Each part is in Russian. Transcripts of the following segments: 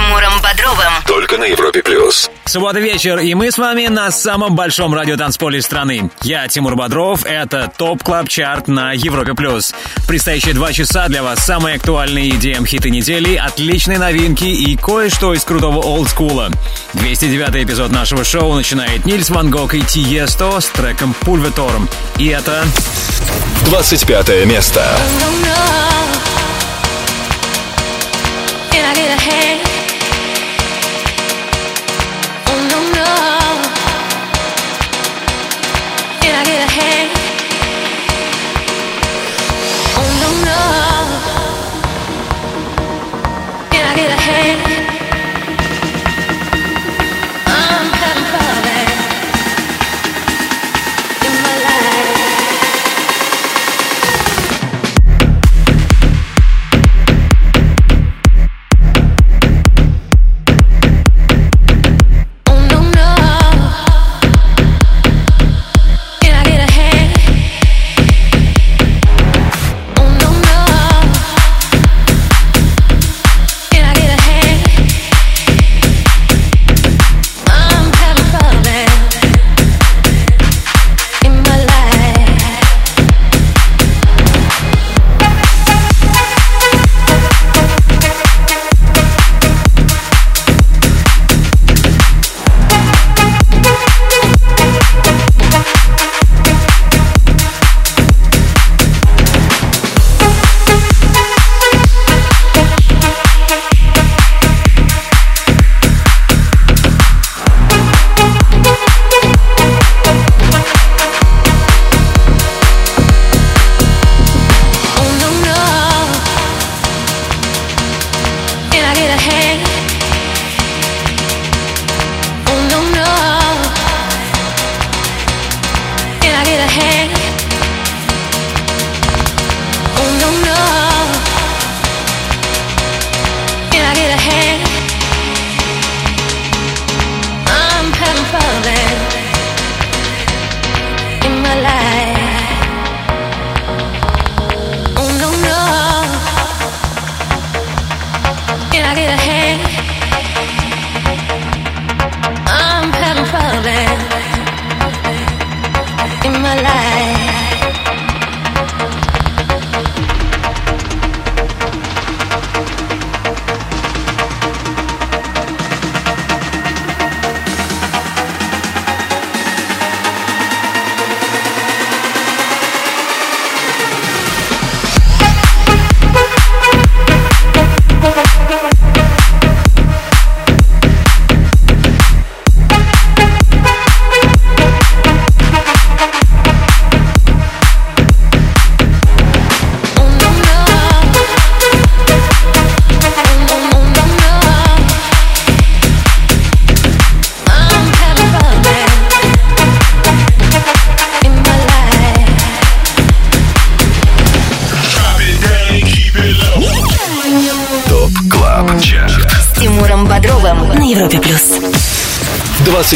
Тимуром Бодровым. Только на Европе Плюс. Суббота вечер, и мы с вами на самом большом радиотанцполе страны. Я Тимур Бодров, это Top Club Chart на Европе+. плюс. В предстоящие два часа для вас самые актуальные EDM хиты недели, отличные новинки и кое-что из крутого олдскула. 209 эпизод нашего шоу начинает Нильс Ван Гог и Тиесто с треком Пульветорм. И это 25 место. Can I get a hand?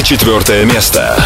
24 место.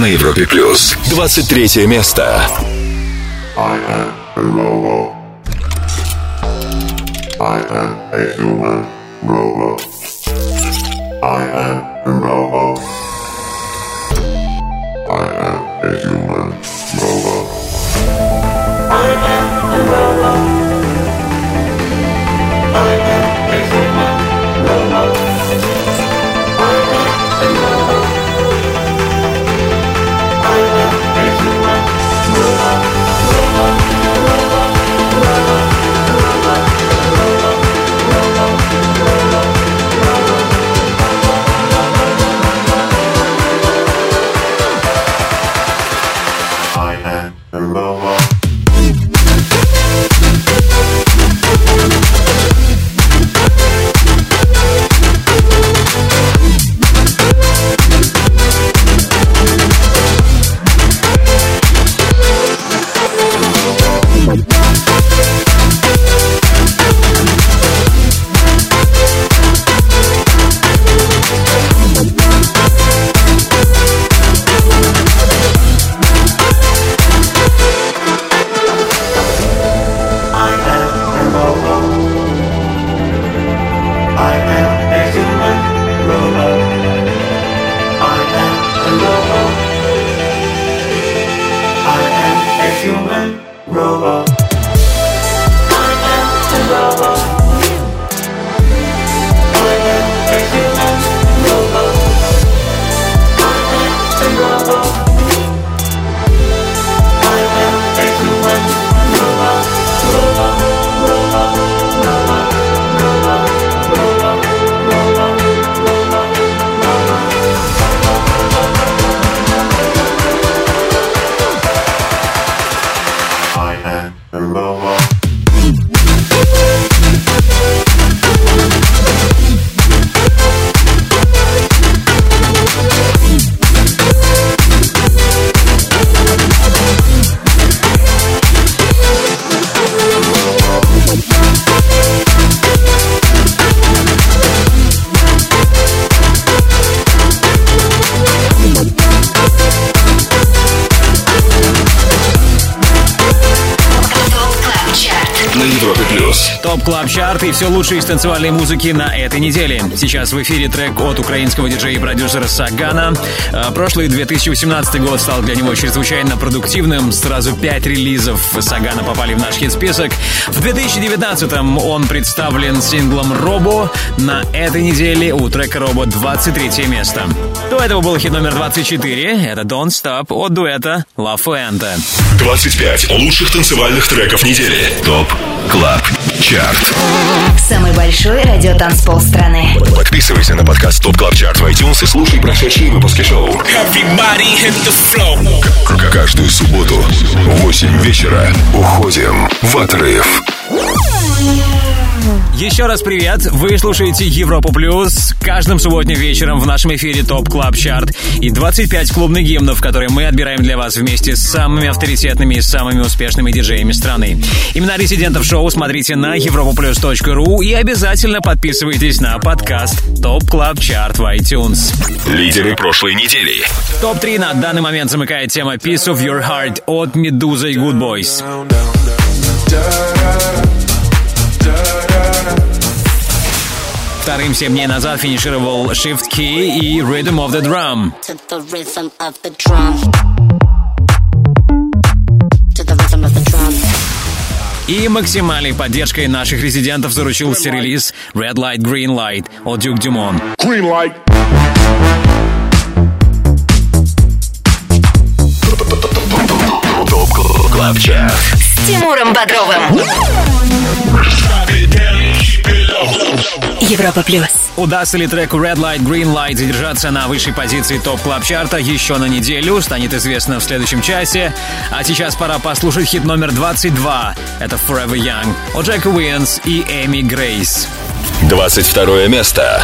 На Европе плюс. 23 место. I am a robot. I am a human robot. Top Club Chart и все лучшее из танцевальной музыки на этой неделе. Сейчас в эфире трек от украинского диджея и продюсера Сагана. А, Прошлый 2018 год стал для него чрезвычайно продуктивным. Сразу пять релизов Сагана попали в наш хит-список. В 2019 он представлен синглом «Robo». На этой неделе у трека «Robo» 23 место. До этого был хит номер 24. Это «Don't Stop» от дуэта «La Fuente». 25 лучших танцевальных треков недели. Top Club Chart Самый большой радиотанцпол страны. Подписывайся на подкаст Top Club Chart в iTunes и слушай прошедшие выпуски шоу. Everybody hit the floor. К- Каждую субботу в 8 вечера уходим в отрыв. Еще раз привет! Вы слушаете Европу Плюс. Каждым субботним вечером в нашем эфире Top Club Chart и 25 клубных гимнов, которые мы отбираем для вас вместе с самыми авторитетными и самыми успешными диджеями страны. Имена резидентов шоу смотрите на europaplus.ru и обязательно подписывайтесь на подкаст ТОП Клаб Чарт в iTunes. Лидеры прошлой недели. Топ-3 на данный момент замыкает тема Piece of Your Heart от Медуза и Goodboys. Вторым 7 дней назад финишировал Shift K3Y и Rhythm of the Drum. И максимальной поддержкой наших резидентов заручился релиз Red Light, Green Light от Duke Dumont. Green light. С Тимуром Бодровым. Европа Плюс. Удастся ли треку Red Light, Green Light задержаться на высшей позиции топ клаб чарта еще на неделю, станет известно в следующем часе. А сейчас пора послушать хит номер 22. Это Forever Young от Джека Уинс и Эми Грейс. 22 место.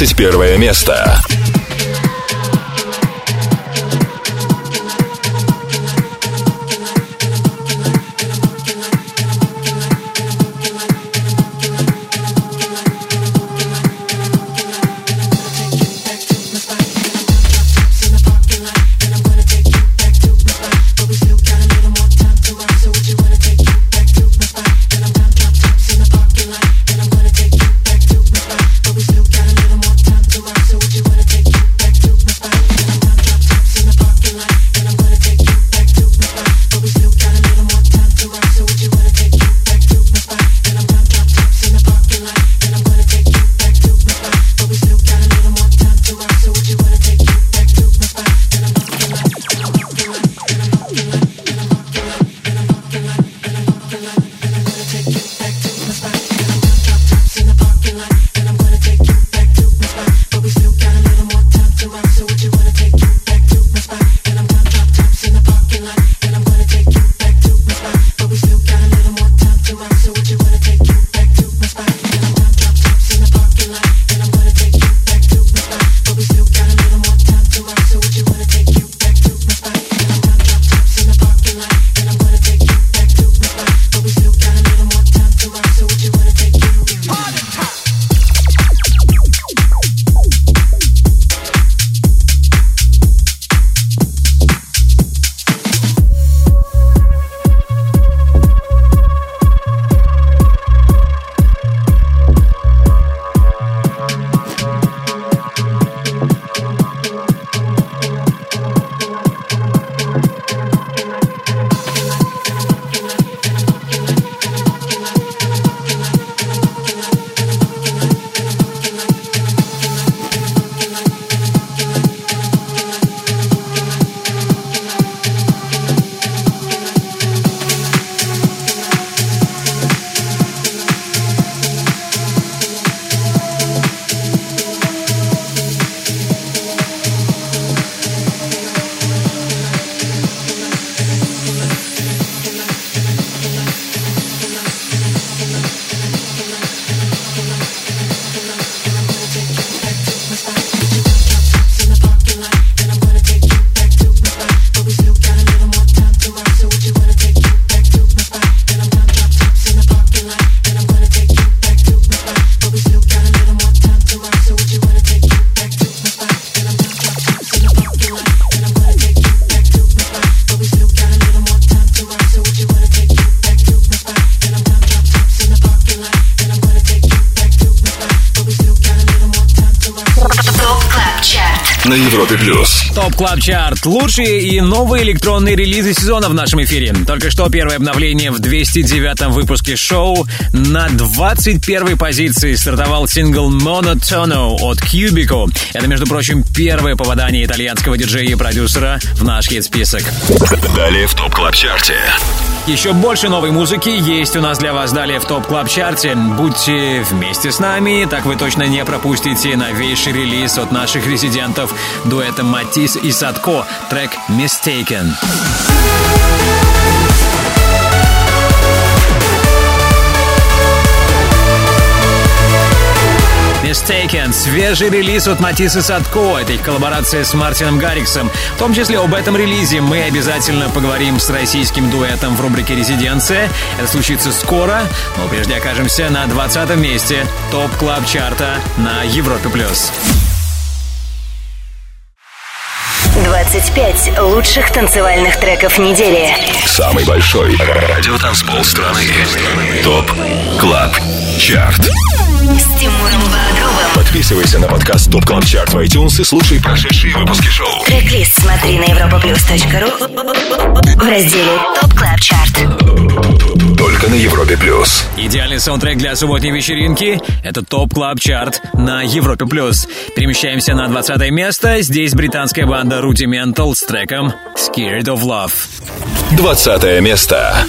21 место. Чарт. Лучшие и новые электронные релизы сезона в нашем эфире. Только что первое обновление в 209-м выпуске шоу. На 21-й позиции стартовал сингл Monotono от Cubico. Это, между прочим, первое попадание итальянского диджея и продюсера в наш хит-список. Далее в ТОП Клаб Чарте. Еще больше новой музыки есть у нас для вас далее в ТОП Клаб Чарте. Будьте вместе с нами, так вы точно не пропустите новейший релиз от наших резидентов дуэта Матис и Садко, трек «Mistaken». Mistaken. Свежий релиз от Матисса Садко. Это их коллаборация с Мартином Гарриксом. В том числе об этом релизе мы обязательно поговорим с российским дуэтом в рубрике «Резиденция». Это случится скоро, но прежде окажемся на 20 месте ТОП Клаб Чарта на Европе+. плюс. 25 лучших танцевальных треков недели. Самый большой радиотанцпол страны. ТОП Клаб Чарт. С Тимуром. Подписывайся на подкаст ТОП Клаб Чарт в iTunes и слушай прошедшие выпуски шоу. Трек-лист смотри на europaplus.ru в разделе ТОП Клаб Чарт. Только на Европе плюс. Идеальный саундтрек для субботней вечеринки – это ТОП Клаб Чарт на Европе+. плюс. Перемещаемся на 20 место. Здесь британская банда Rudimental с треком «Scared of Love». 20 место.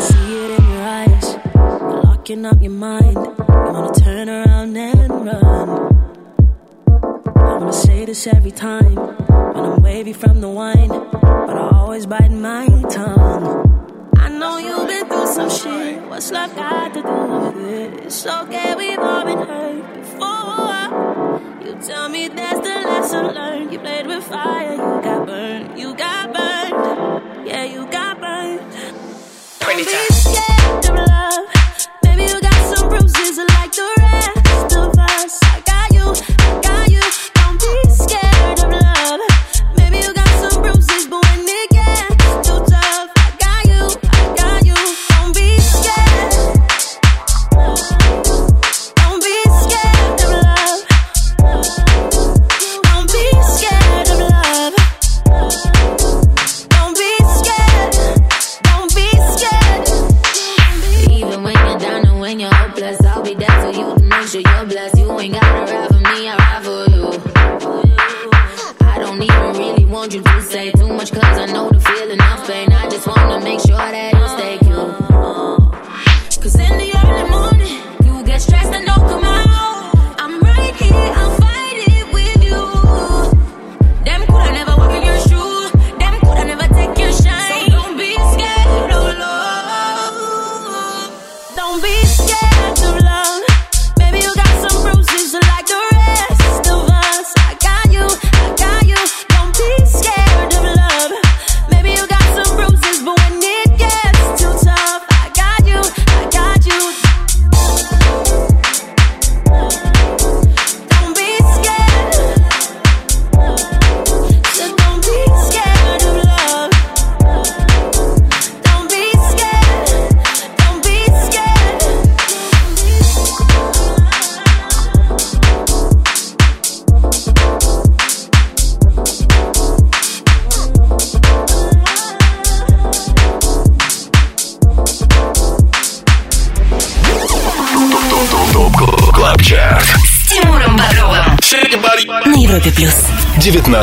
see it in your eyes. You're locking up your mind. This every time when I'm wavy from the wine, but I always bite my tongue. I know you've been through some shit. What's love got to do with it? It's okay, we've all been hurt before. You tell me that's the lesson learned. You played with fire, you got burned, you got burned. Yeah, you got burned. Don't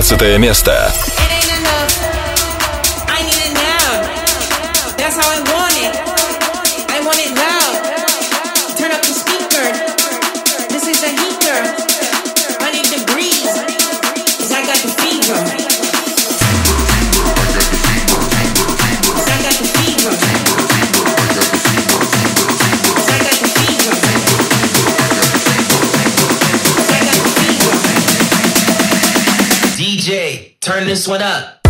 19 место. Turn this one up.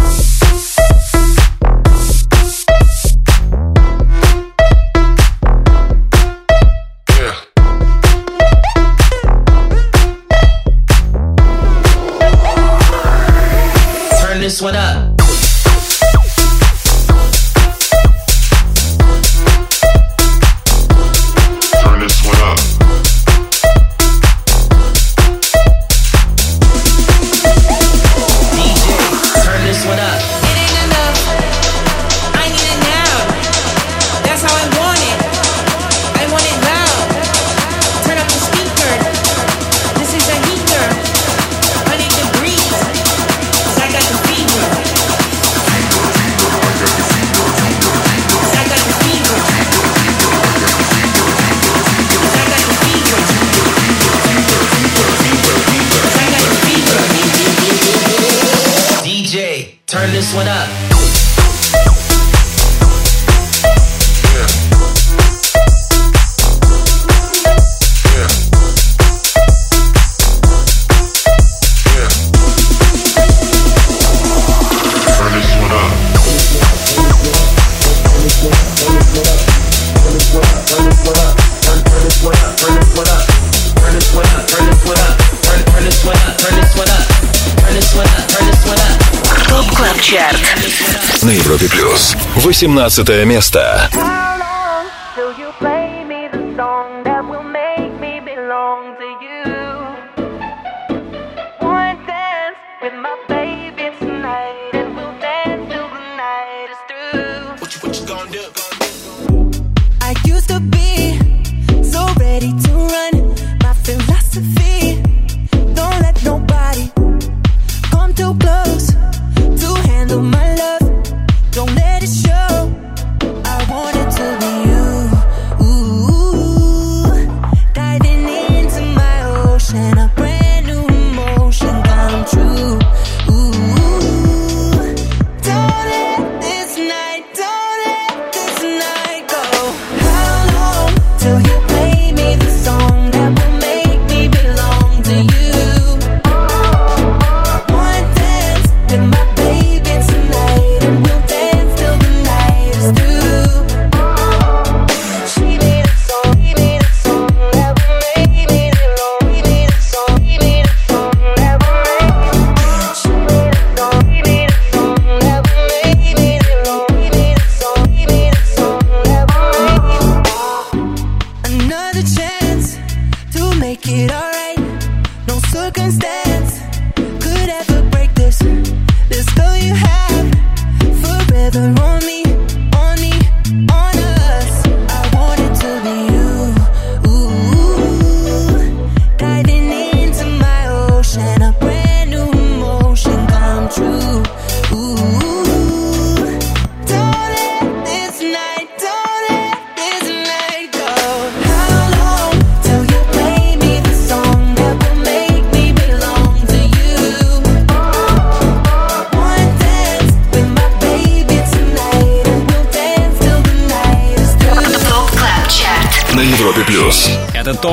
what up? 18 место.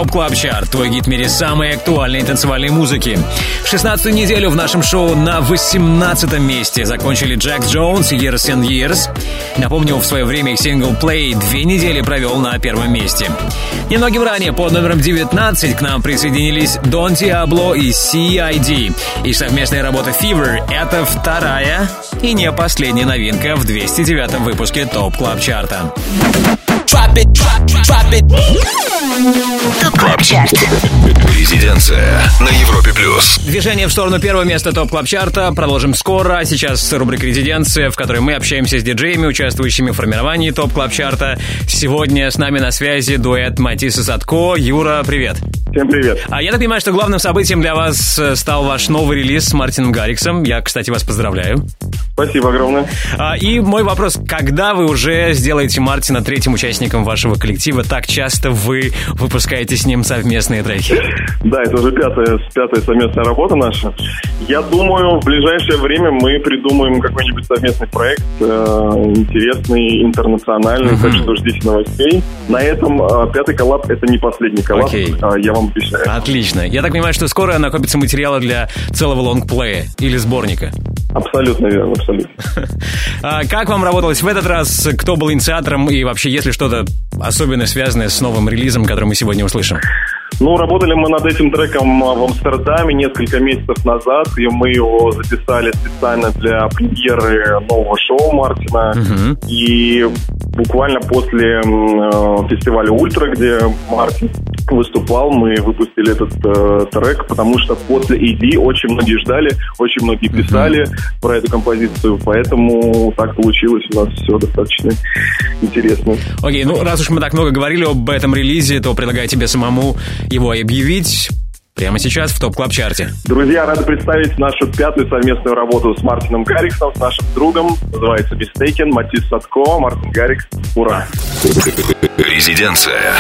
ТОП Клаб Чарт, твой гид в мире самой актуальной танцевальной музыки. 16 неделю в нашем шоу на 18 месте закончили Джекс Джонс и Years and Years. Напомню, в свое время их сингл Play две недели провел на первом месте. Немногим ранее под номером 19 к нам присоединились Дон Диабло и CID. И совместная работа Fever — это вторая и не последняя новинка в 209 выпуске ТОП Клаб Чарта. КЛАБ ЧАРТ Резиденция на Европе плюс. Движение в сторону первого места топ клаб чарта продолжим скоро. А Сейчас рубрика «Резиденция», в которой мы общаемся с диджеями, участвующими в формировании топ клаб чарта. Сегодня с нами на связи дуэт Матис и Садко. Юра, привет. Всем привет. А я так понимаю, что главным событием для вас э, стал ваш новый релиз с Мартином Гарриксом. Я, кстати, вас поздравляю. Спасибо огромное. А, И мой вопрос, когда вы уже сделаете Мартина третьим участником вашего коллектива? Так часто вы выпускаете с ним совместные треки. Да, это уже пятая, пятая совместная работа наша. Я думаю, в ближайшее время мы придумаем какой-нибудь совместный проект, э, интересный, интернациональный, так что ждите новостей. На этом э, пятый коллаб это не последний коллаб, э, я вам обещаю. Отлично. Я так понимаю, что скоро накопится материала для целого лонгплея или сборника. Абсолютно верно, абсолютно. А как вам работалось в этот раз? Кто был инициатором? И вообще, есть ли что-то особенно связанное с новым релизом, который мы сегодня услышим? Ну, работали мы над этим треком а, в Амстердаме несколько месяцев назад, и мы его записали специально для премьеры нового шоу Мартина. И буквально после э, фестиваля Ультра, где Мартин выступал, мы выпустили этот э, трек, потому что после ED очень многие ждали, очень многие писали про эту композицию, поэтому так получилось у нас все достаточно интересно. Окей, ну раз уж мы так много говорили об этом релизе, то предлагаю тебе самому его и объявить прямо сейчас в топ клаб чарте Друзья, рады представить нашу пятую совместную работу с Мартином Гарриксом, с нашим другом. Называется Mistaken, Матис Садко, Мартин Гаррикс. Ура! Резиденция.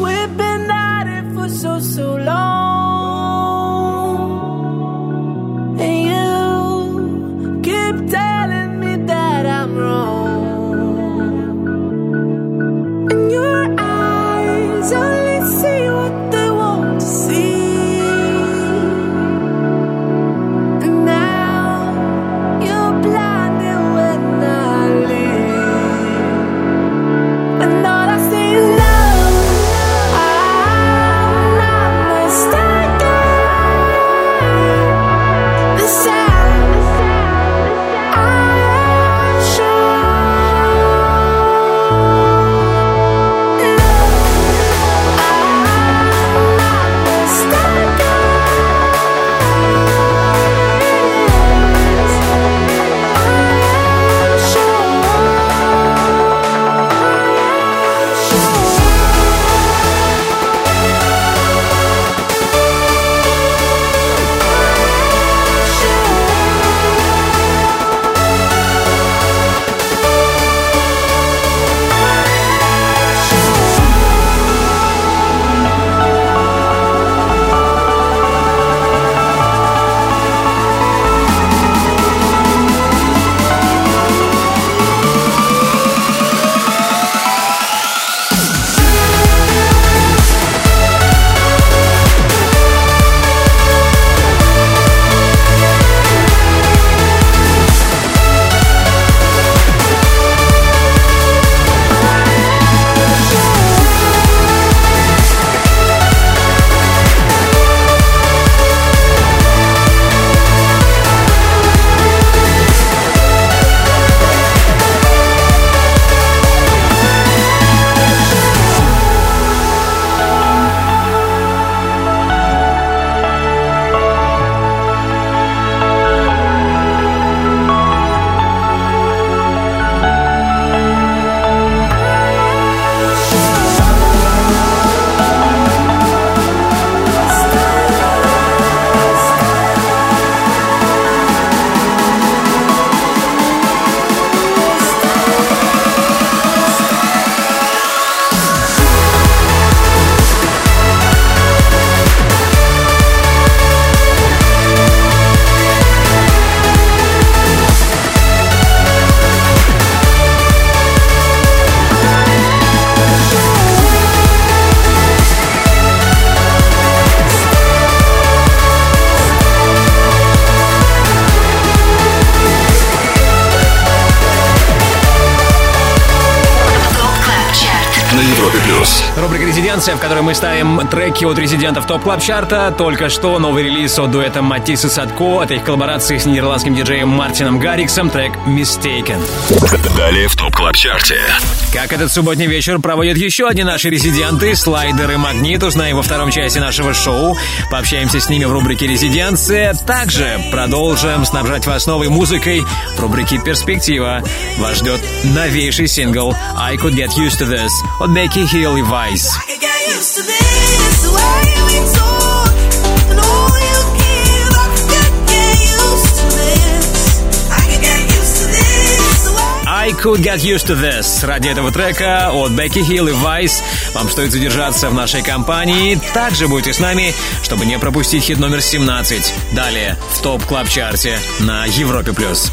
We've треки от резидентов ТОП Клаб Чарта. Только что новый релиз от дуэта Матис и Садко. Это их коллаборации с нидерландским диджеем Мартином Гарриксом. Трек «Mistaken». Далее в ТОП Клаб Чарте. Как этот субботний вечер проводят еще одни наши резиденты, Слайдер и Магнит. Узнаем во втором части нашего шоу. Пообщаемся с ними в рубрике «Резиденция». Также продолжим снабжать вас новой музыкой в рубрике «Перспектива». Вас ждет новейший сингл «I Could Get Used to This» от Becky Hill и Vice. I could get used to this. Ради этого трека от Becky Hill и Vice вам стоит задержаться в нашей компании. Также будьте с нами, чтобы не пропустить хит номер 17. Далее в топ клаб чарте на Европе+. плюс.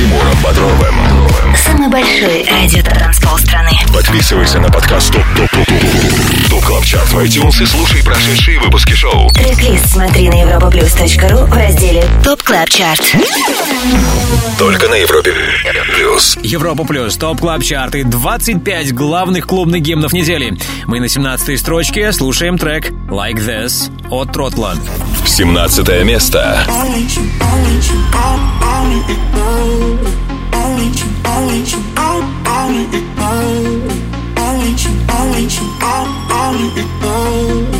Тимуром Бодровым. Самый большой радиотанцпол страны. Подписывайся на подкаст ТОП ТОП ТОП ТОП ТОП Клаб Чарт в iTunes и слушай прошедшие выпуски шоу. Трек-лист смотри на europaplus.ru в разделе ТОП Клаб Чарт. Только на Европе Плюс. Европа Плюс, ТОП Клаб Чарты, 25 главных клубных гимнов недели. Мы на 17 строчке слушаем трек Like This от Тротла. 17 место. I I want you, I want you, I, I want it all.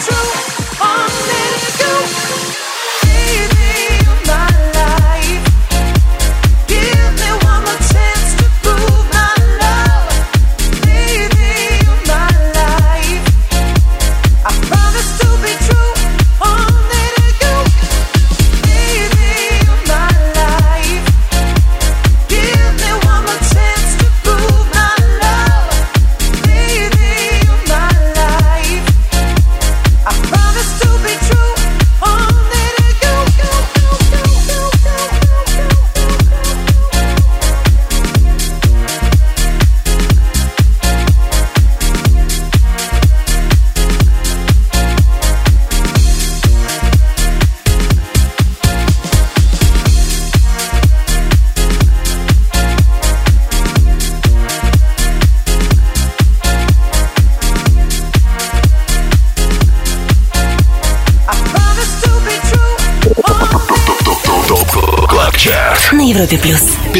true.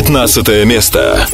15 место.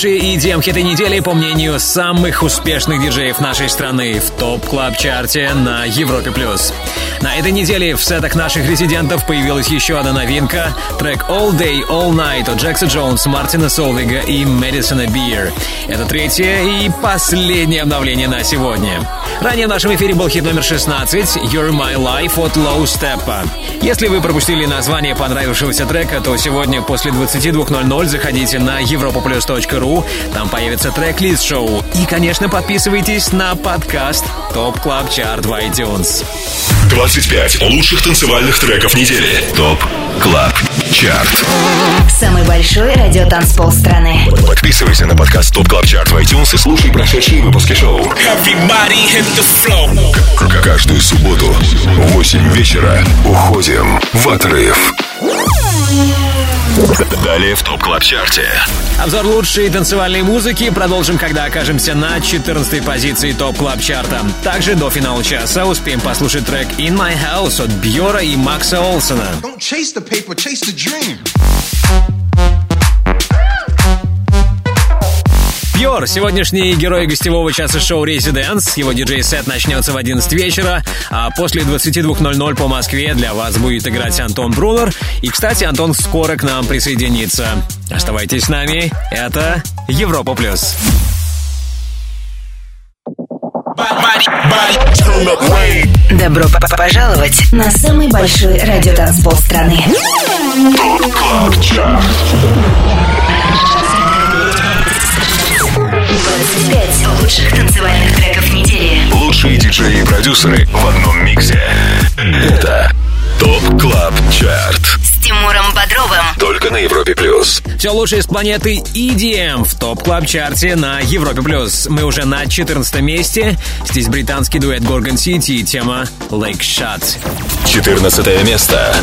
лучшие и демхиты недели по мнению самых успешных диджеев нашей страны в топ клаб чарте на Европе+. плюс. На этой неделе в сетах наших резидентов появилась еще одна новинка — трек «All Day, All Night» от Джекса Джонс, Мартина Солвига и Мэдисона Бир. Это третье и последнее обновление на сегодня. Ранее в нашем эфире был хит номер 16 «You're My Life» от Low Steppa. Если вы пропустили название понравившегося трека, то сегодня после 22.00 заходите на europaplus.ru Show. Там появится трек-лист шоу. И, конечно, подписывайтесь на подкаст Топ Клаб Чарт в iTunes. 25 лучших танцевальных треков недели. Топ Клаб Чарт. Самый большой радиотанцпол страны. Подписывайся на подкаст Топ Клаб Чарт в iTunes и слушай прошедшие выпуски шоу. Каждую субботу в 8 вечера уходим в отрыв. Yeah. Далее в Топ Клаб Чарте. Обзор лучшей танцевальной музыки продолжим, когда окажемся на 14 позиции ТОП Клаб Чарта. Также до финала часа успеем послушать трек In My House от Бьора и Макса Олсона. Don't chase the paper, chase the dream. Бьор, сегодняшний герой гостевого часа шоу Residence. Его диджей-сет начнется в 11 вечера, а после 22.00 по Москве для вас будет играть Антон Брунер. И, кстати, Антон скоро к нам присоединится. Оставайтесь с нами. Это Европа Плюс. Добро пожаловать на самый большой радиотанцпол страны. ТОП Клаб Чарт. 25 лучших танцевальных треков недели. Лучшие диджеи и продюсеры в одном миксе. Это ТОП Клаб Чарт. С Тимуром Бодровым. Только на Европе Плюс. Все лучшее из планеты EDM в топ клаб чарте на Европе плюс. Мы уже на 14 месте. Здесь британский дуэт Gorgon City и тема Lick Shot. 14 место.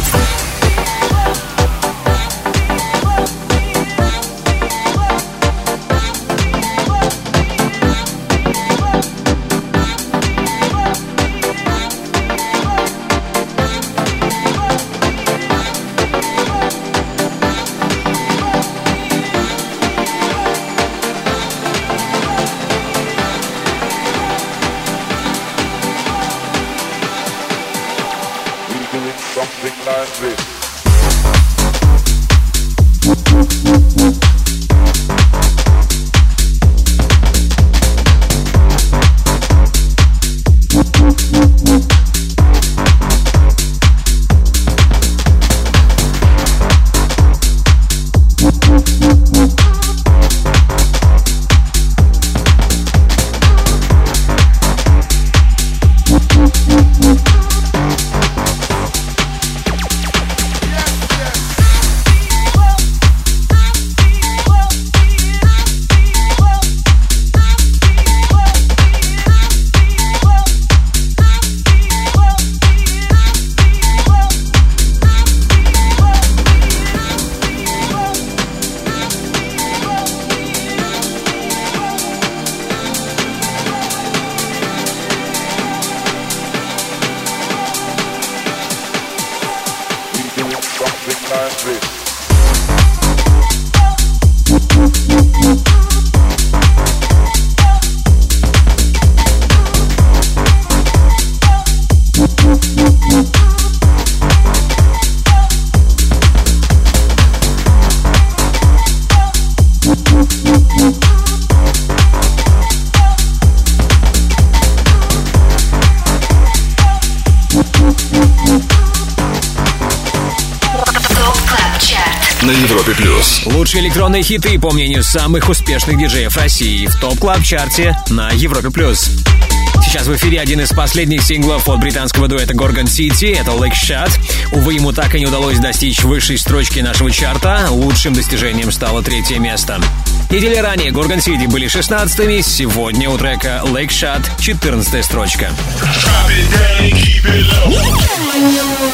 Лучшие электронные хиты, по мнению самых успешных диджеев России в топ клаб чарте на Европе плюс. Сейчас в эфире один из последних синглов от британского дуэта Gorgon City. Это Lake Shot. Увы, ему так и не удалось достичь высшей строчки нашего чарта. Лучшим достижением стало третье место. Недели ранее Gorgon City были 16-ми. Сегодня у трека Lake Shot 14 строчка.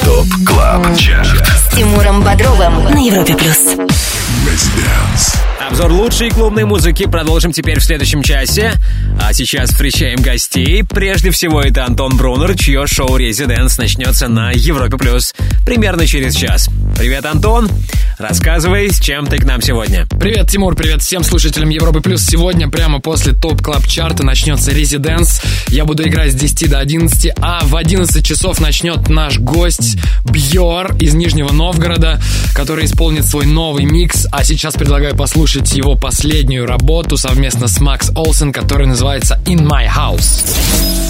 Top Club Chart. С Тимуром Бодровым на Европе плюс. Обзор лучшей клубной музыки продолжим теперь в следующем часе. А сейчас встречаем гостей. Прежде всего, это Антон Брунер, чье шоу «Residence» начнется на Европе+. плюс примерно через час. Привет, Антон. Рассказывай, с чем ты к нам сегодня. Привет, Тимур, привет всем слушателям Европы Плюс. Сегодня, прямо после Top Club Chart а, начнется Residence. Я буду играть с 10 до 11, а в 11 часов начнет наш гость Бьор из Нижнего Новгорода, который исполнит свой новый микс. А сейчас предлагаю послушать его последнюю работу совместно с Макс Олсен, которая называется In My House.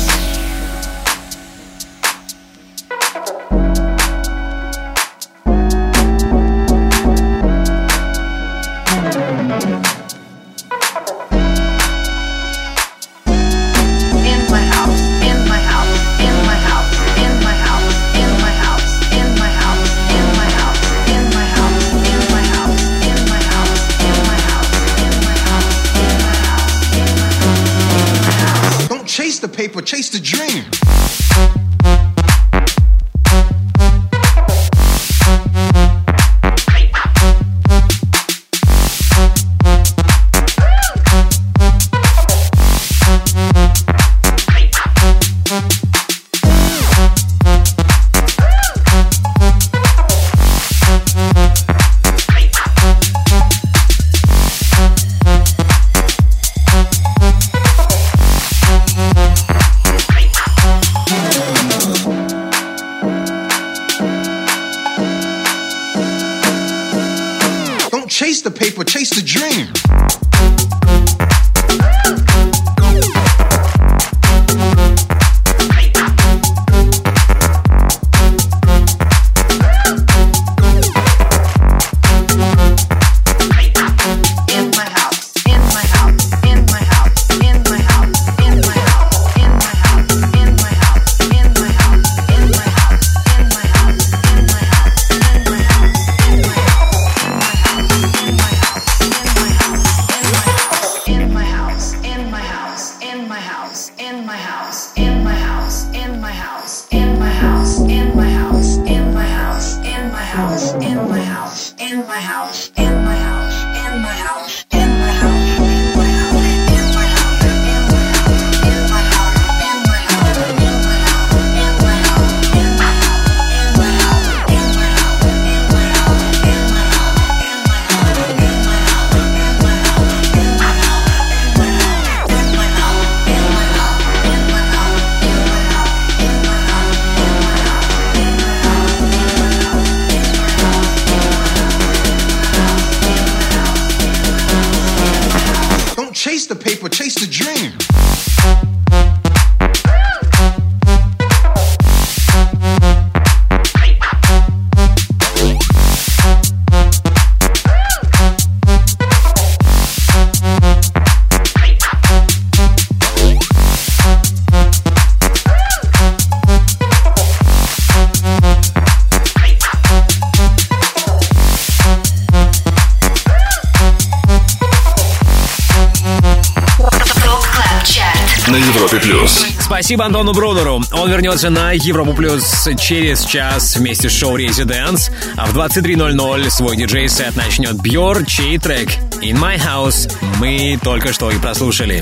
Спасибо Антону Брунеру. Он вернется на Европу Плюс через час вместе с шоу Residents. А в 23.00 свой диджей-сет начнет Бьор, чей трек In My House мы только что и прослушали.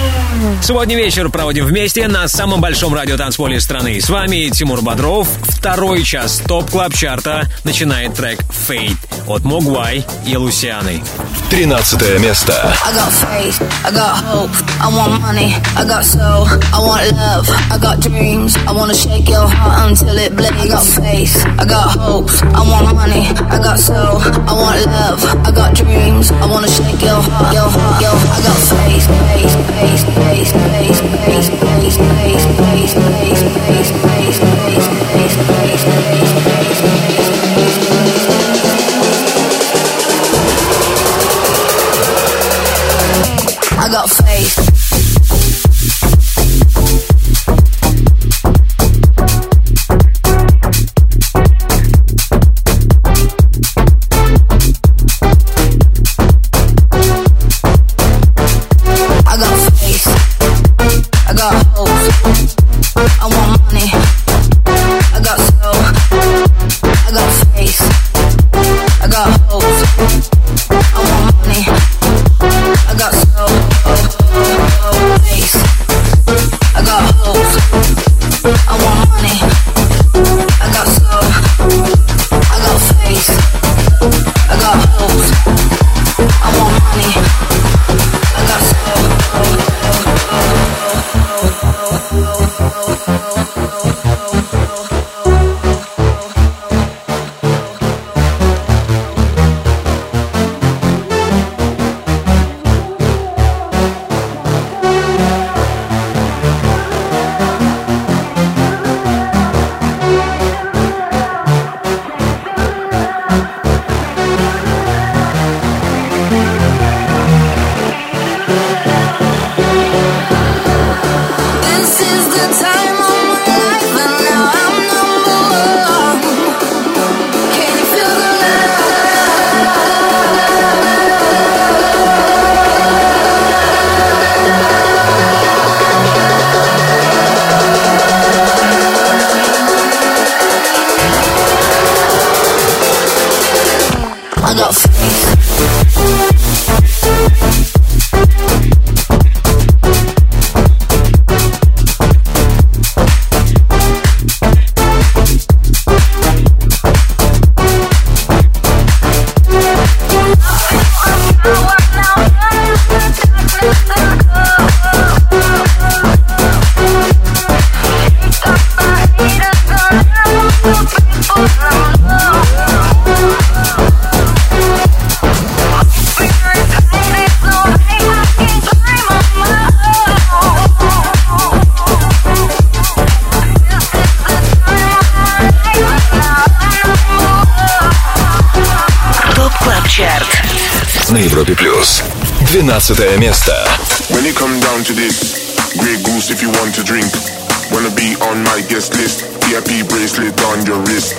Сегодня вечер проводим вместе на самом большом радиотанцполе страны. С вами Тимур Бодров. Второй час топ-клаб-чарта начинает трек «Fate» от Могвай и Лусианы. 13 место. I got faith, I got hope, I want money, I got soul, I want love, I got dreams, I wanna shake your heart until it bleeds. I got faith, I got hopes, I want money, I got soul, I want love, I got dreams, I wanna shake your heart, your heart, your heart. I got faith, faith, faith, faith. I got faith. 12 место. When you come down to this, Grey Goose if you want to drink. Wanna be on my guest list, VIP bracelet on your wrist.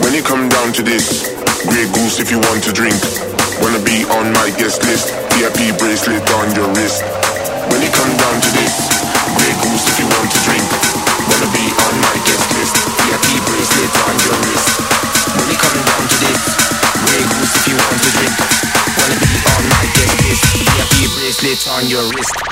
When you come down to this, Grey Goose if you want to drink. Wanna be on my guest list, VIP bracelet on your wrist. on your wrist.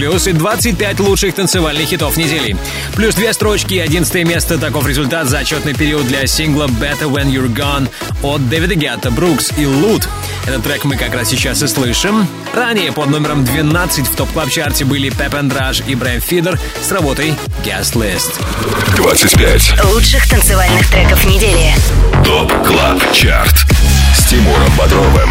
плюс и 25 лучших танцевальных хитов недели. Плюс две строчки и 11 место. Таков результат за отчетный период для сингла Better When You're Gone от Дэвида Гетта, Брукс и Лут. Этот трек мы как раз сейчас и слышим. Ранее под номером 12 в Top Club Chart е были and Rush и Брэм Фидер с работой Guest List. 25. Лучших танцевальных треков недели. Top Club Chart с Тимуром Бодровым.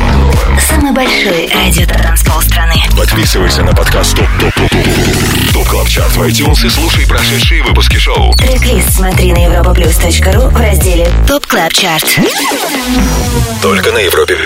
Самый большой радиотанцпол страны. Подписывайся на подкаст Top Top Top Top Top Club Chart в iTunes и слушай прошедшие выпуски шоу. Трек-лист смотри на europaplus.ru в разделе Top Club Chart. Только на Европе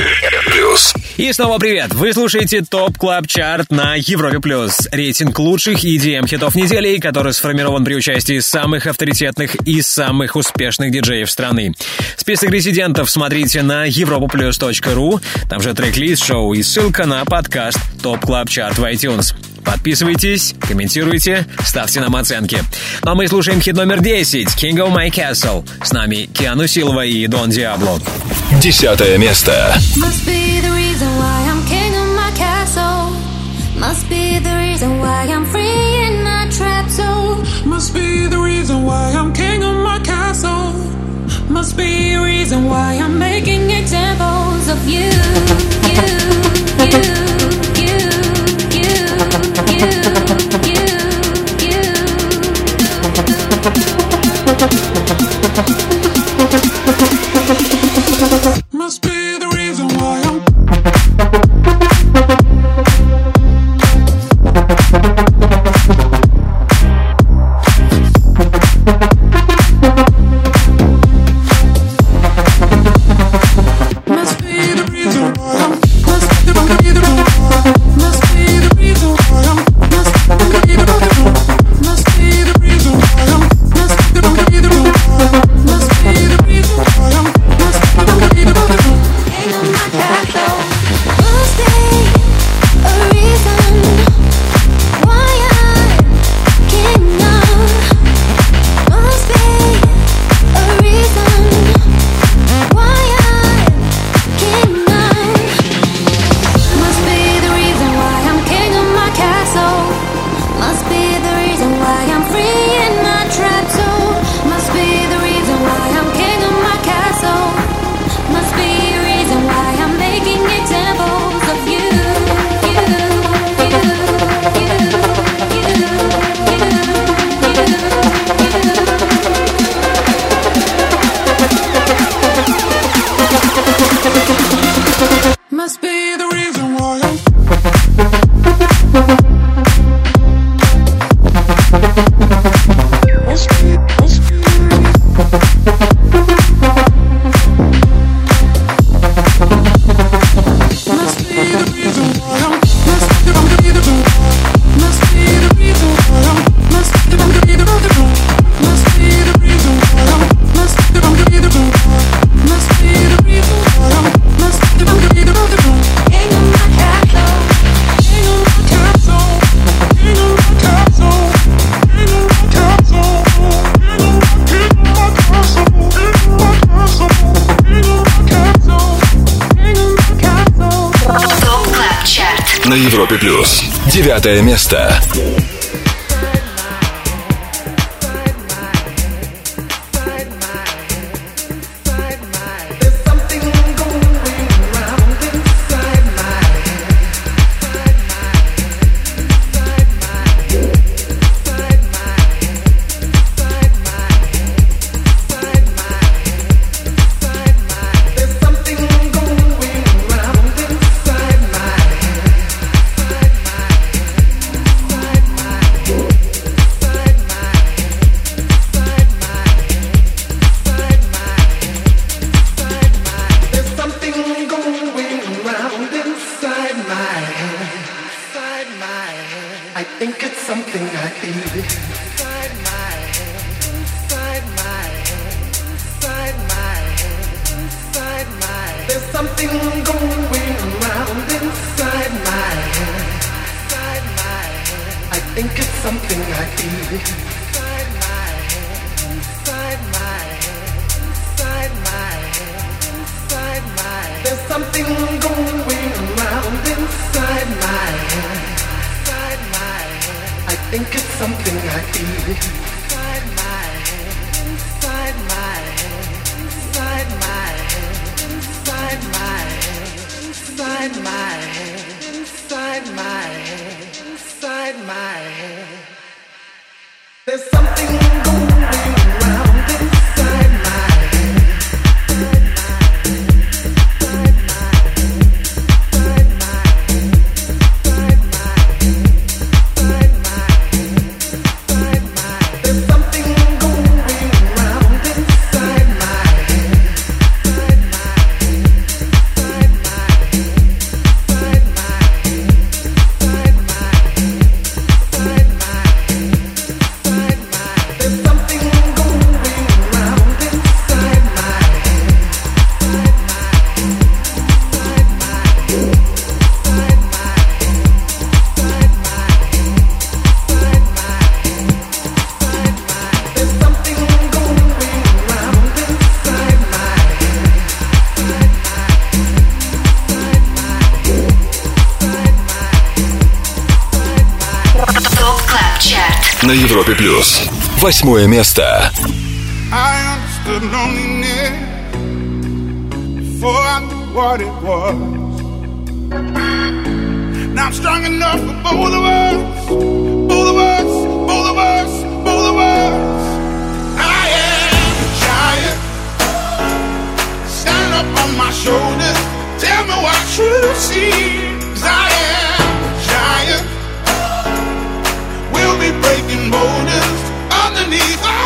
Плюс. И снова привет! Вы слушаете Top Club Chart на Европе Плюс. Рейтинг лучших EDM хитов недели, который сформирован при участии самых авторитетных и самых успешных диджеев страны. Список резидентов смотрите на europaplus.ru. Там же трек-лист шоу и ссылка на подкаст Top Club Chart в iTunes. Подписывайтесь, комментируйте, ставьте нам оценки. Ну а мы слушаем хит номер 10 King of My Castle. С нами Киану Силва и Дон Диабло. Десятое место. Must be the reason why I'm king of my castle. Must be the reason why I'm free in my trapped soul. Must be the reason why I'm king of my castle. Must be a reason why I'm making examples of. You, you, you, you, you, you. На Европе Плюс. Девятое место. Восьмое место. I understood loneliness before I knew what it was. Now I'm strong enough for both of us, both of us, both of us, both of us. I am a giant. Stand up on my shoulders. Tell me what you see. 'Cause I am a giant. We'll be breaking boulders need.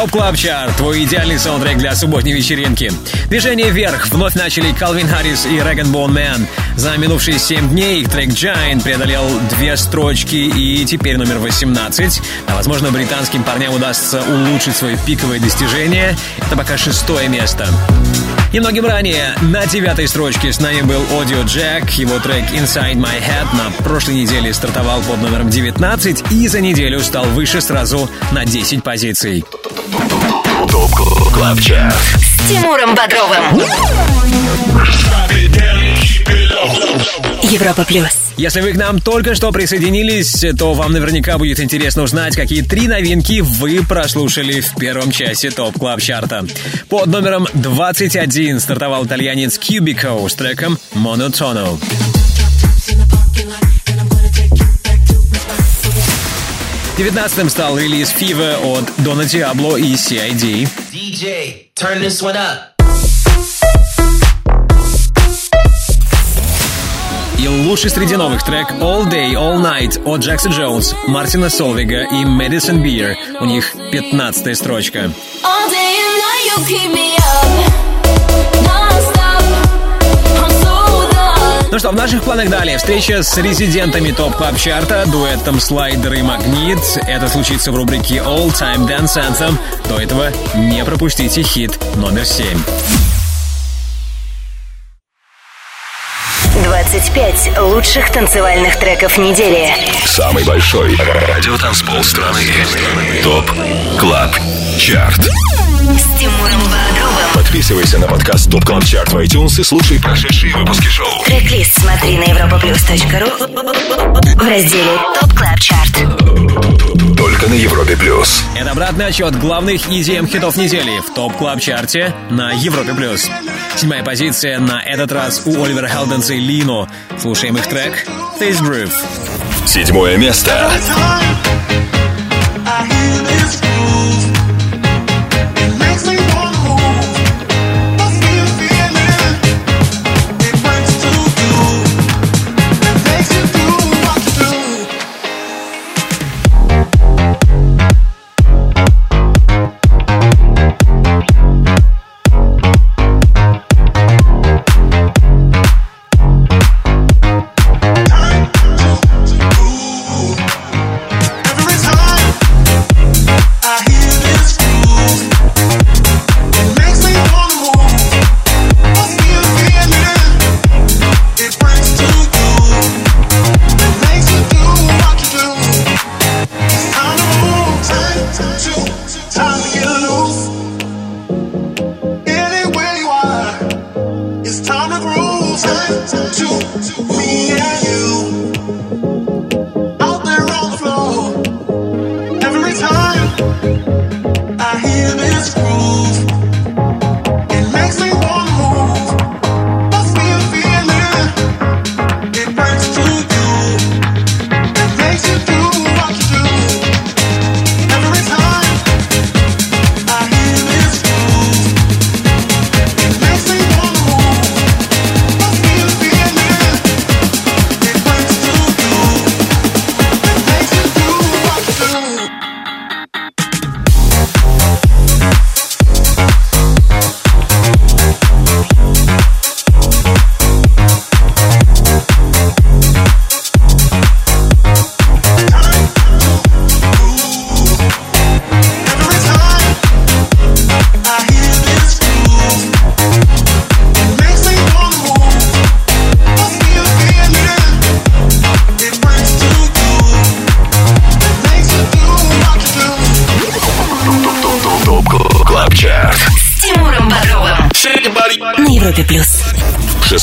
Top Club Chart, твой идеальный саундтрек для субботней вечеринки. Движение вверх вновь начали Калвин Харрис и Rag'n'Bone Man. За минувшие 7 дней их трек Giant преодолел две строчки и теперь номер 18. А возможно, британским парням удастся улучшить свои пиковые достижения. Это пока шестое место. Немногим ранее на девятой строчке с нами был Audiojack. Его трек Inside My Head на прошлой неделе стартовал под номером 19 и за неделю стал выше сразу на 10 позиций. Top Club Chart. С Тимуром Бодровым. Европа плюс. Если вы к нам только что присоединились, то вам наверняка будет интересно узнать, какие три новинки вы прослушали в первом часе Top Club Chart а. Под номером 21 стартовал итальянец Cubico с треком Monotono. Девятнадцатым стал релиз Fever от Дона Диабло и CID. DJ, turn this one up. И лучший среди новых трек All Day, All Night от Джекса Джонс, Мартина Солвига и Madison Beer. У них 15 строчка. All day and night you keep me Ну что, в наших планах далее встреча с резидентами топ клаб чарта дуэтом Слайдер и Магнит. Это случится в рубрике All Time Dance Anthem. До этого не пропустите хит номер 7. 25 лучших танцевальных треков недели. Самый большой радиотанцпол страны. Top Club Chart. С Тимуром Бодровым. Подписывайся на подкаст Top Club Chart в iTunes и слушай прошедшие выпуски шоу. Трек-лист смотри на europaplus.ru в разделе Top Club Chart. Только на Европе Плюс. Это обратный отчет главных EDM хитов недели в топ клаб чарте на Европе+. плюс. Седьмая позиция на этот раз у Оливера Хелденса и Лино. Слушаем их трек «This Groove». Седьмое место. Time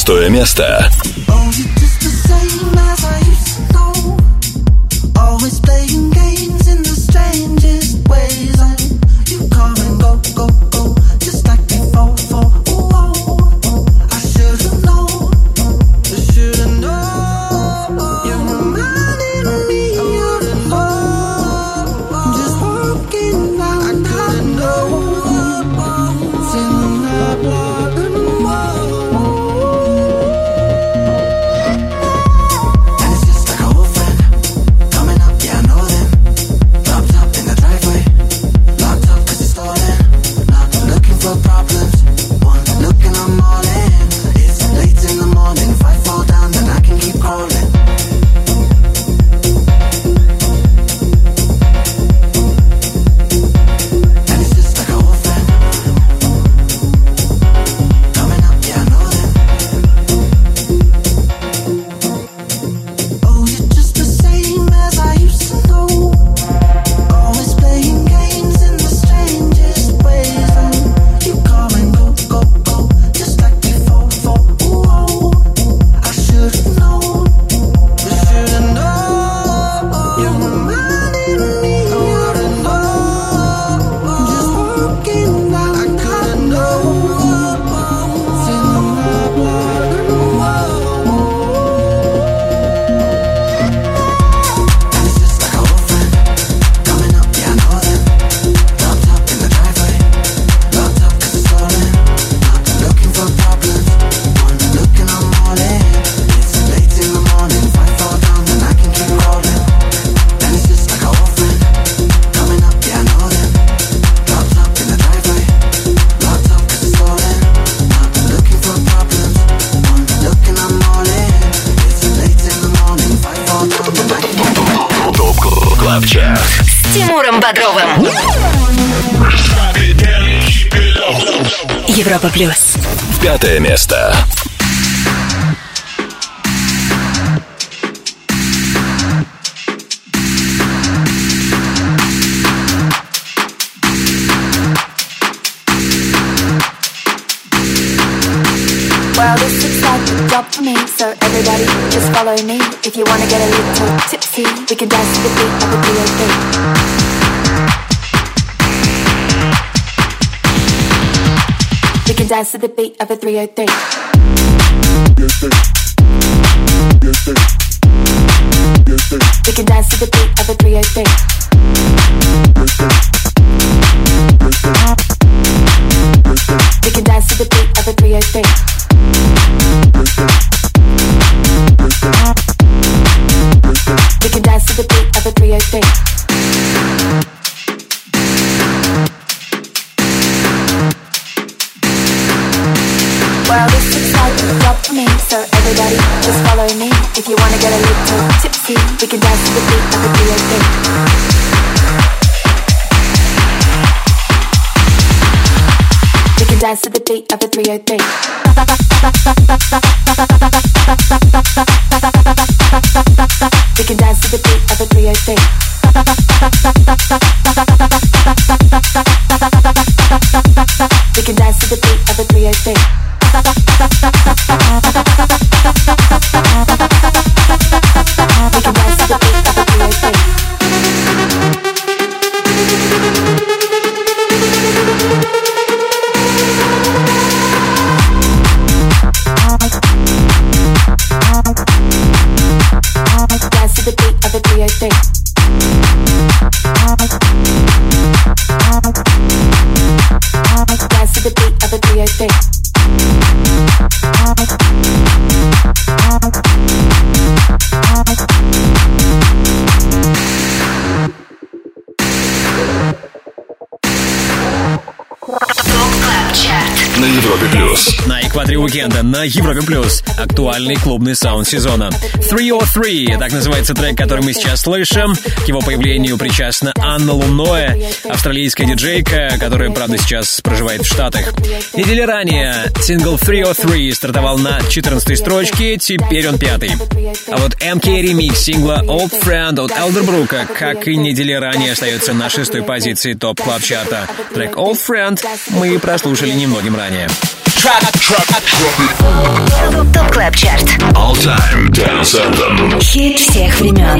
Шестое место. Dance to the beat of a 303. We can dance to the beat of a 303. We can dance to the beat of a 303. We can dance to the beat of a 303. Well, this looks like a job for me, so everybody just follow me. If you wanna get a little tipsy, we can dance to the beat of the 303. Dance to the beat of a 303. We can dance to the beat of a 303. We can dance to the beat of a 303. На экваторе уикенда на Европе Плюс. Актуальный клубный саунд сезона. 303, так называется трек, который мы сейчас слышим. К его появлению причастна Анна Луно, австралийская диджейка, которая, правда, сейчас проживает в Штатах. Недели ранее сингл 303 стартовал на 14 строчке, теперь он пятый. А вот MK ремикс сингла Old Friend от Элдербрука, как и недели ранее, остается на шестой позиции Top Club Chart а Трек Old Friend мы прослушали немногим ранее. Top Club Chart. All Time Dance Anthem. Хит всех времен.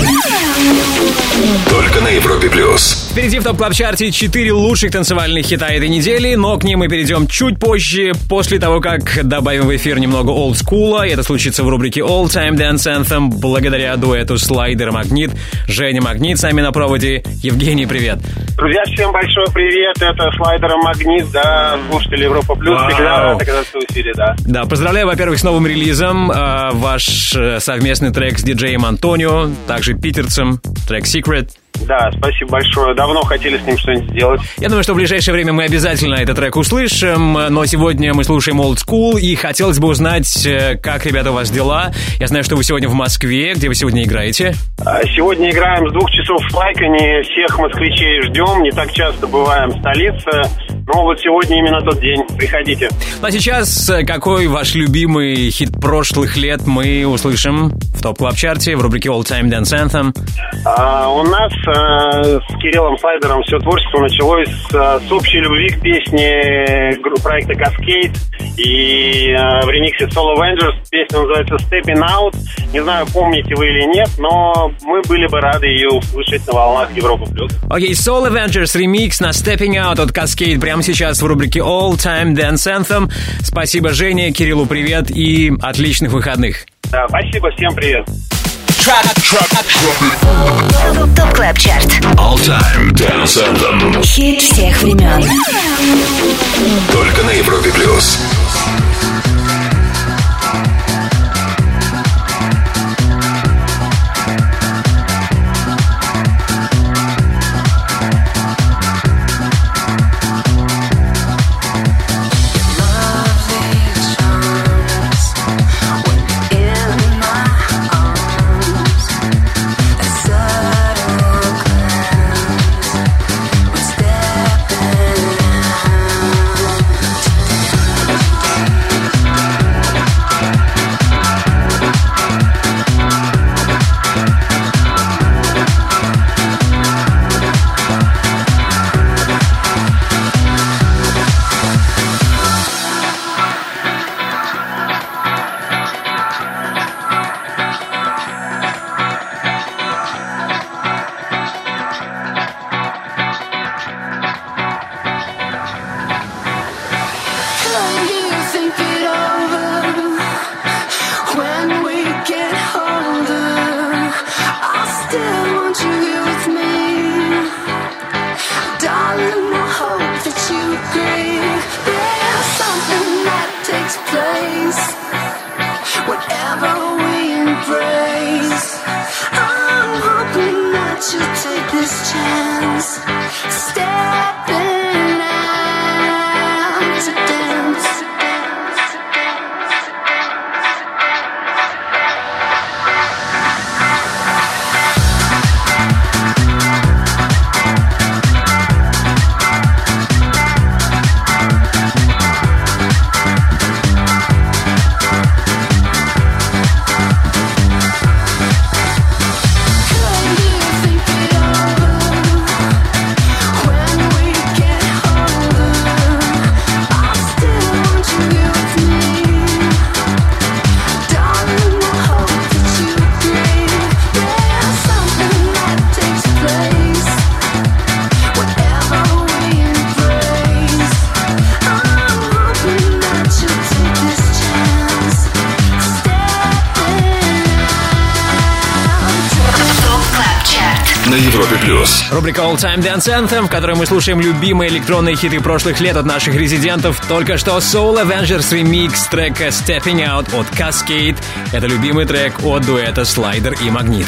Только на Европе плюс. Впереди в Top Club Chart е 4 лучших танцевальных хита этой недели, но к ним мы перейдем чуть позже, после того, как добавим в эфир немного олдскула. И это случится в рубрике All Time Dance Anthem благодаря дуэту Слайдер Магнит. Женя Магнит с нами на проводе. Евгений, привет. Друзья, всем большой привет. Это слайдер Магнит, да, слушатели Европа Плюс. Всегда рад оказаться в эфире, да. Да, поздравляю, во-первых, с новым релизом. Э, ваш э, совместный трек с диджеем Антонио, также питерцем, трек Secret. Да, спасибо большое. Давно хотели с ним что-нибудь сделать. Я думаю, что в ближайшее время мы обязательно этот трек услышим, но сегодня мы слушаем Old School, и хотелось бы узнать, э, как, ребята, у вас дела. Я знаю, что вы сегодня в Москве, где вы сегодня играете. А, Сегодня играем с двух часов в Лайконе. Всех москвичей ждем. Не так часто бываем в столице. Но вот сегодня именно тот день. Приходите. Ну а сейчас, э, какой ваш любимый хит прошлых лет мы услышим в топ клаб чарте в рубрике All Time Dance Anthem? А, у нас а, с Кириллом Слайдером все творчество началось а, с общей любви к песне проекта Kaskade и а, в ремиксе Soul Avengerz песня называется Stepping Out. Не знаю, помните вы или нет, но мы были бы рады ее услышать на волнах Европы Плюс. Окей, Soul Avengerz ремикс на Stepping Out от Kaskade прямо сейчас в рубрике All Time Dance Anthem. Спасибо, Женя, Кириллу привет и отличных выходных. Да, спасибо, всем привет. Top Club Chart. All Time Dance Anthem. Хит всех времен. Только на Европе плюс. Плюс. Рубрика All Time Dance Anthem, в которой мы слушаем любимые электронные хиты прошлых лет от наших резидентов. Только что Soul Avengers ремикс трека Stepping Out от Cascade. Это любимый трек от дуэта Слайдер и Магнит.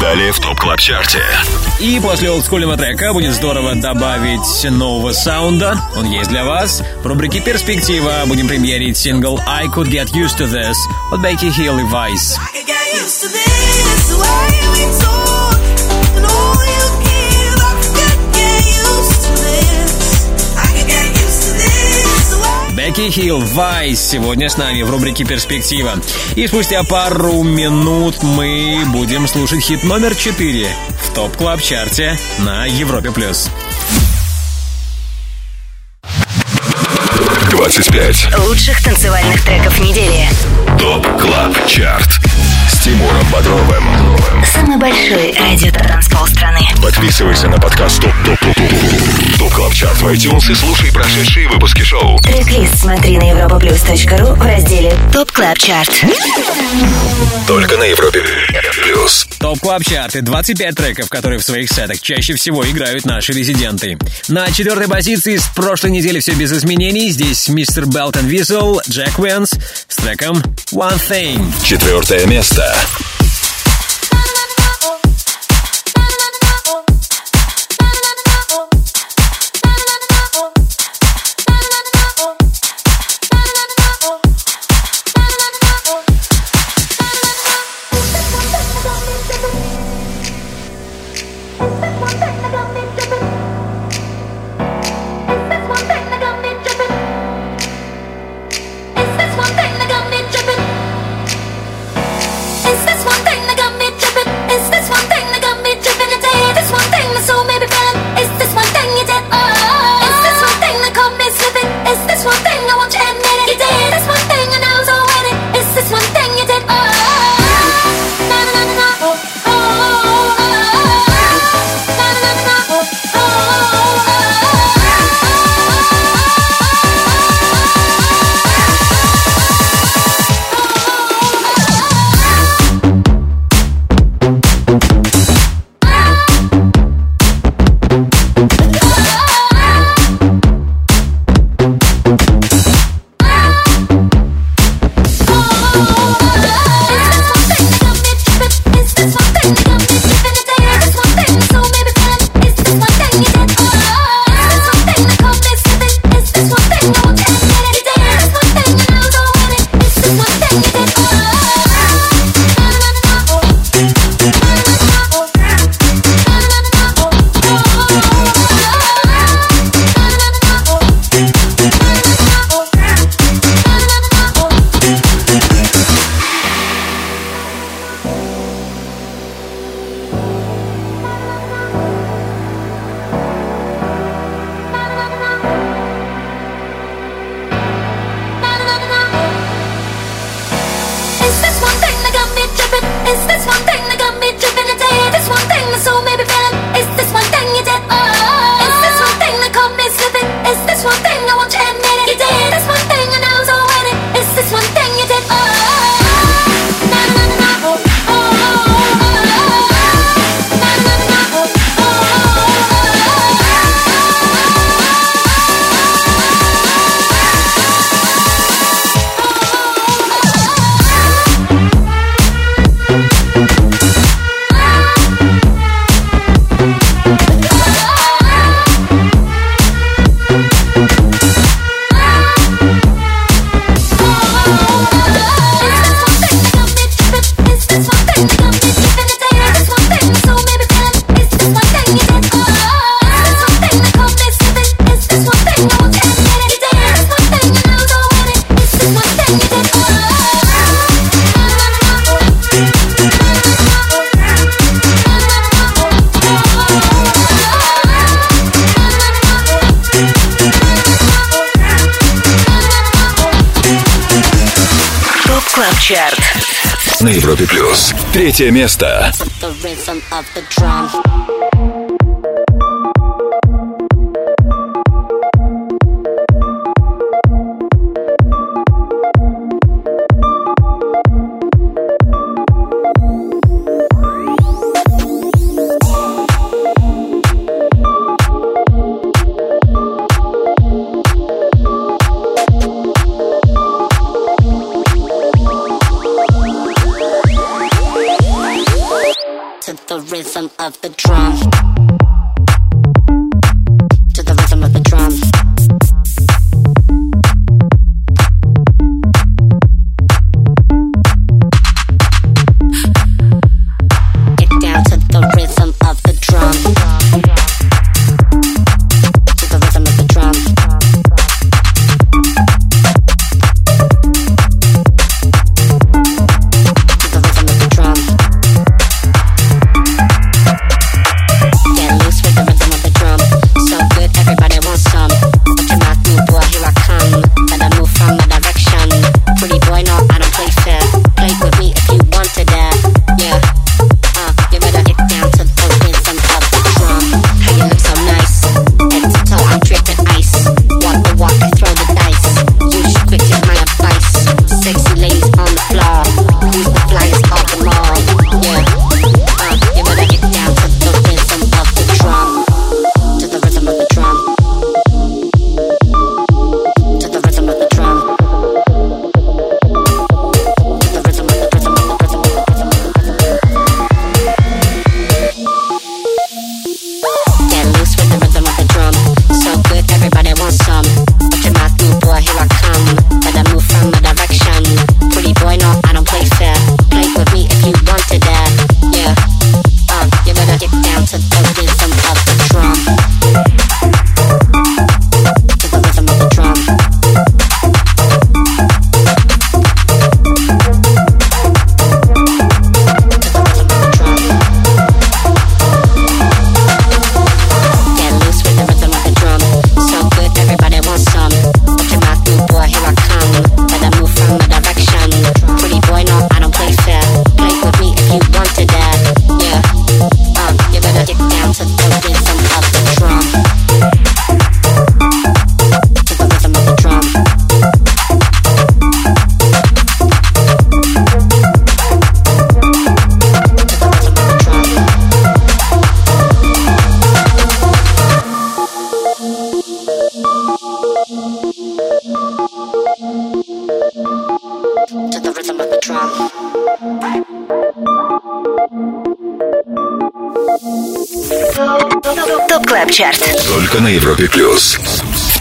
Далее в ТОП КЛАБ ЧАРТе. И после олдскульного трека будет здорово добавить нового саунда. Он есть для вас. В рубрике «Перспектива» будем премьерить сингл «I Could Get Used to This» от Бекки Хилл и Вайс. Бекки Хилл, Вайс сегодня с нами в рубрике «Перспектива». И спустя пару минут мы будем слушать хит номер 4 в Top Club Chart е на Европе+. плюс. 25 Лучших танцевальных треков недели. Top Club Chart Тимуром Бодровым. Самый большой радиотанцпол страны. Подписывайся на подкаст Top Top Top Top Top Club Chart в iTunes и слушай прошедшие выпуски шоу. Трек-лист смотри на europaplus.ru в разделе Top Club Chart. Только на Европе Плюс. Top Club Chart ы 25 треков, которые в своих сетах чаще всего играют наши резиденты. На четвертой позиции с прошлой недели все без изменений. Здесь Mr. Belt & Wezol, Jack Wins с треком One Thing. Четвертое место. Yeah. Третье место. The rhythm of the drum.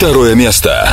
второе место.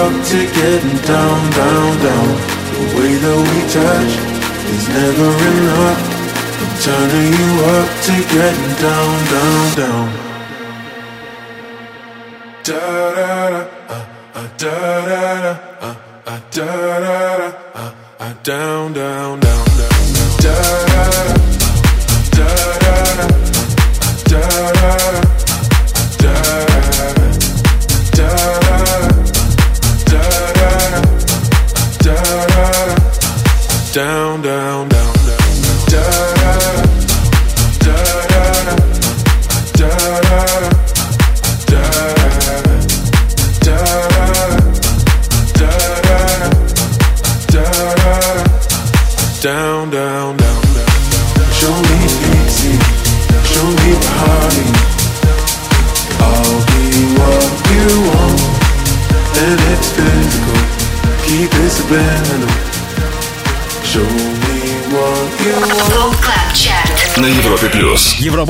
Up to getting down, down, down. The way that we touch is never enough. I'm turning you up to getting down, down, down. Da da da, uh, uh, da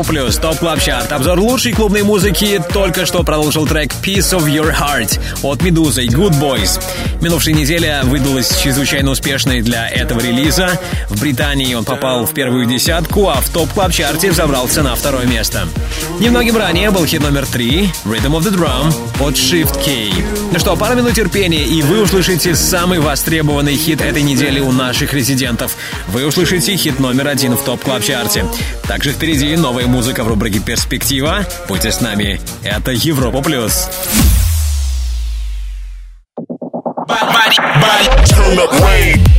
плюс. Европа плюс, топ клаб чарт. Обзор лучшей клубной музыки только что продолжил трек Piece of Your Heart от Медузы Good Boys. Минувшая неделя выдалась чрезвычайно успешной для этого релиза. В Британии он попал в первую десятку, а в топ клаб чарте забрался на второе место. Немногим ранее был хит номер три Rhythm of the Drum от Shift K. Ну что, пара минут терпения, и вы услышите самый востребованный хит этой недели у наших резидентов. Вы услышите хит номер один в топ клаб чарте также впереди новая музыка в рубрике «Перспектива». Будьте с нами. Это Европа+. плюс.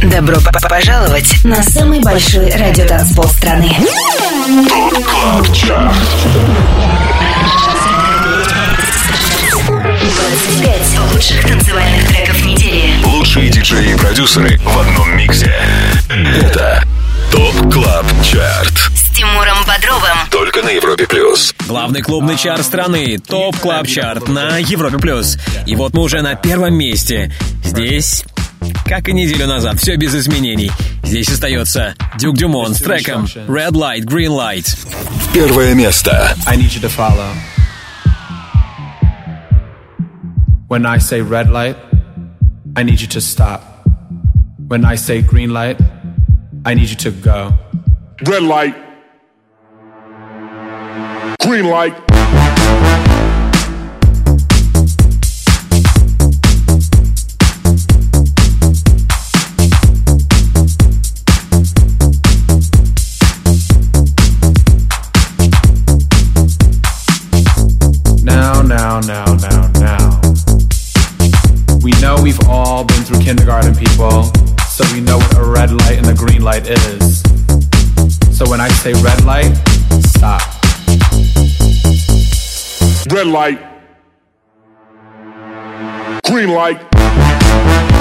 Добро п- пожаловать на самый большой радиотанцпол страны. 25 лучших танцевальных треков недели. Лучшие диджеи и продюсеры в одном миксе. Это ТОП КЛАБ ЧАРТ. С Тимуром Бодровым. Только на Европе плюс. Главный клубный чарт страны, топ клаб чарт на Европе плюс. И вот мы уже на первом месте. Здесь, как и неделю назад, все без изменений. Здесь остается Дюк Дюмон с треком Red Light, Green Light. Первое место. I need you to follow. When I say red light, I need you to stop. When I say green light, I need you to go. Red light. Green light. Now, now, now, now. We know we've all been through kindergarten, people, so we know what a red light and a green light is. So when I say red light, stop. Red light. Green light.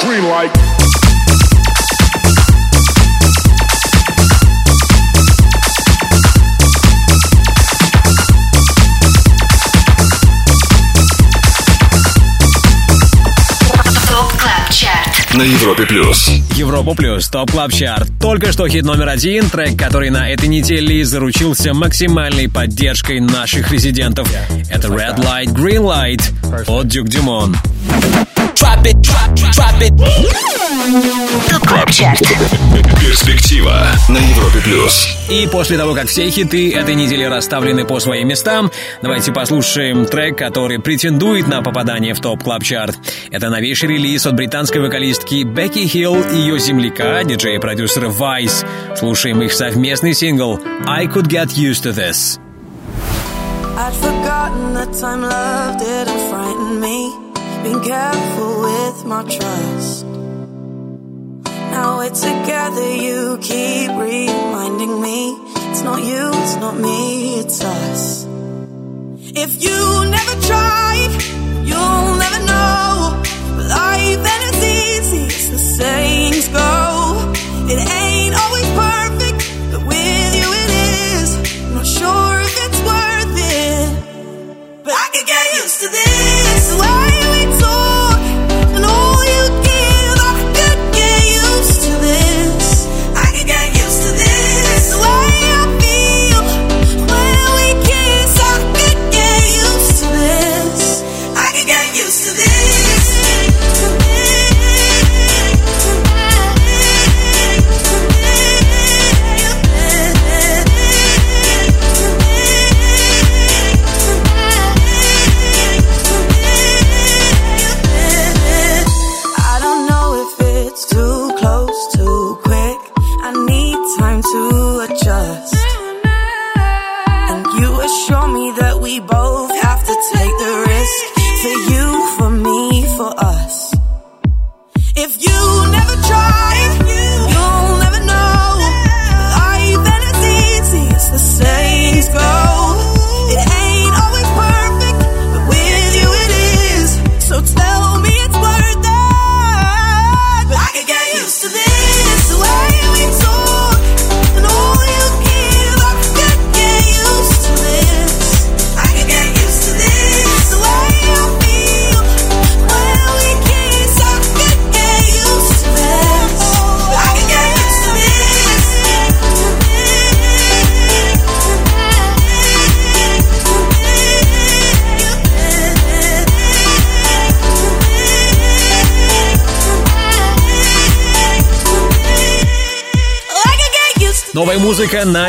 Green light. На Европе плюс. Европа плюс, топ клаб чарт. Только что хит номер один, трек, который на этой неделе заручился максимальной поддержкой наших резидентов. Это Red Light, Green Light от Duke Dumont. Drop it, drop, drop it. Top Club Chart. Перспектива на Европе плюс. И после того, как все хиты этой недели расставлены по своим местам, давайте послушаем трек, который претендует на попадание в Top Club Chart. Это новейший релиз от британской вокалистки Бекки Хилл и ее земляка, диджея-продюсера Vice. Слушаем их совместный сингл «I Could Get Used to This». I'd forgotten that time love didn't frighten me. Being careful with my trust. Now we're together, you keep reminding me. It's not you, it's not me, it's us. If you never try, you'll never know. Life and it's easy, as the sayings go. It ain't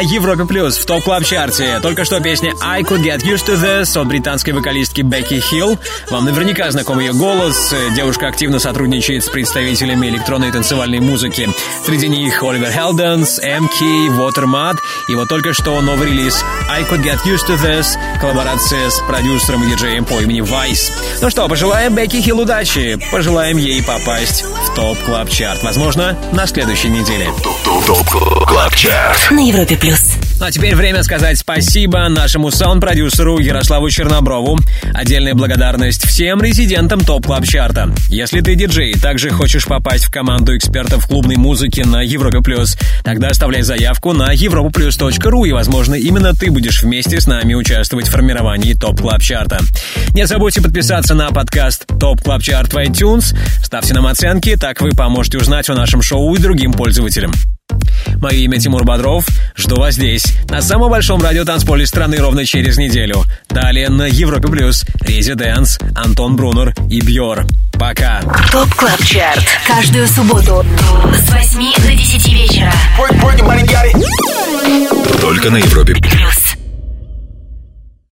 Европе Плюс в топ клаб чарте Только что песня I Could Get Used to This от британской вокалистки Бекки Хилл. Вам наверняка знаком ее голос. Девушка активно сотрудничает с представителями электронной танцевальной музыки. Среди них Оливер Хелденс, MK, Watermat. И вот только что новый релиз I Could Get Used to This. Коллаборация с продюсером и диджеем по имени Вайс. Ну что, пожелаем Бекки Хилл удачи. Пожелаем ей попасть топ клаб чарт Возможно, на следующей неделе. Top Club Chart На Европе плюс. Ну а теперь время сказать спасибо нашему саунд-продюсеру Ярославу Черноброву. Отдельная благодарность всем резидентам Top Club Chart'а. Если ты диджей и также хочешь попасть в команду экспертов клубной музыки на Европе Плюс, тогда оставляй заявку на europaplus.ru и, возможно, именно ты будешь вместе с нами участвовать в формировании Top Club Chart'а. Не забудьте подписаться на подкаст Top Club Chart в iTunes, ставьте нам оценки, так вы поможете узнать о нашем шоу и другим пользователям. Мое имя Тимур Бодров. Жду вас здесь, на самом большом радиотанцполе страны ровно через неделю. Далее на Европе Плюс, ResiDANCE, Антон Брунер и Бьор. Пока. Top Club Chart. Каждую субботу с 8 до 10 вечера. Только на Европе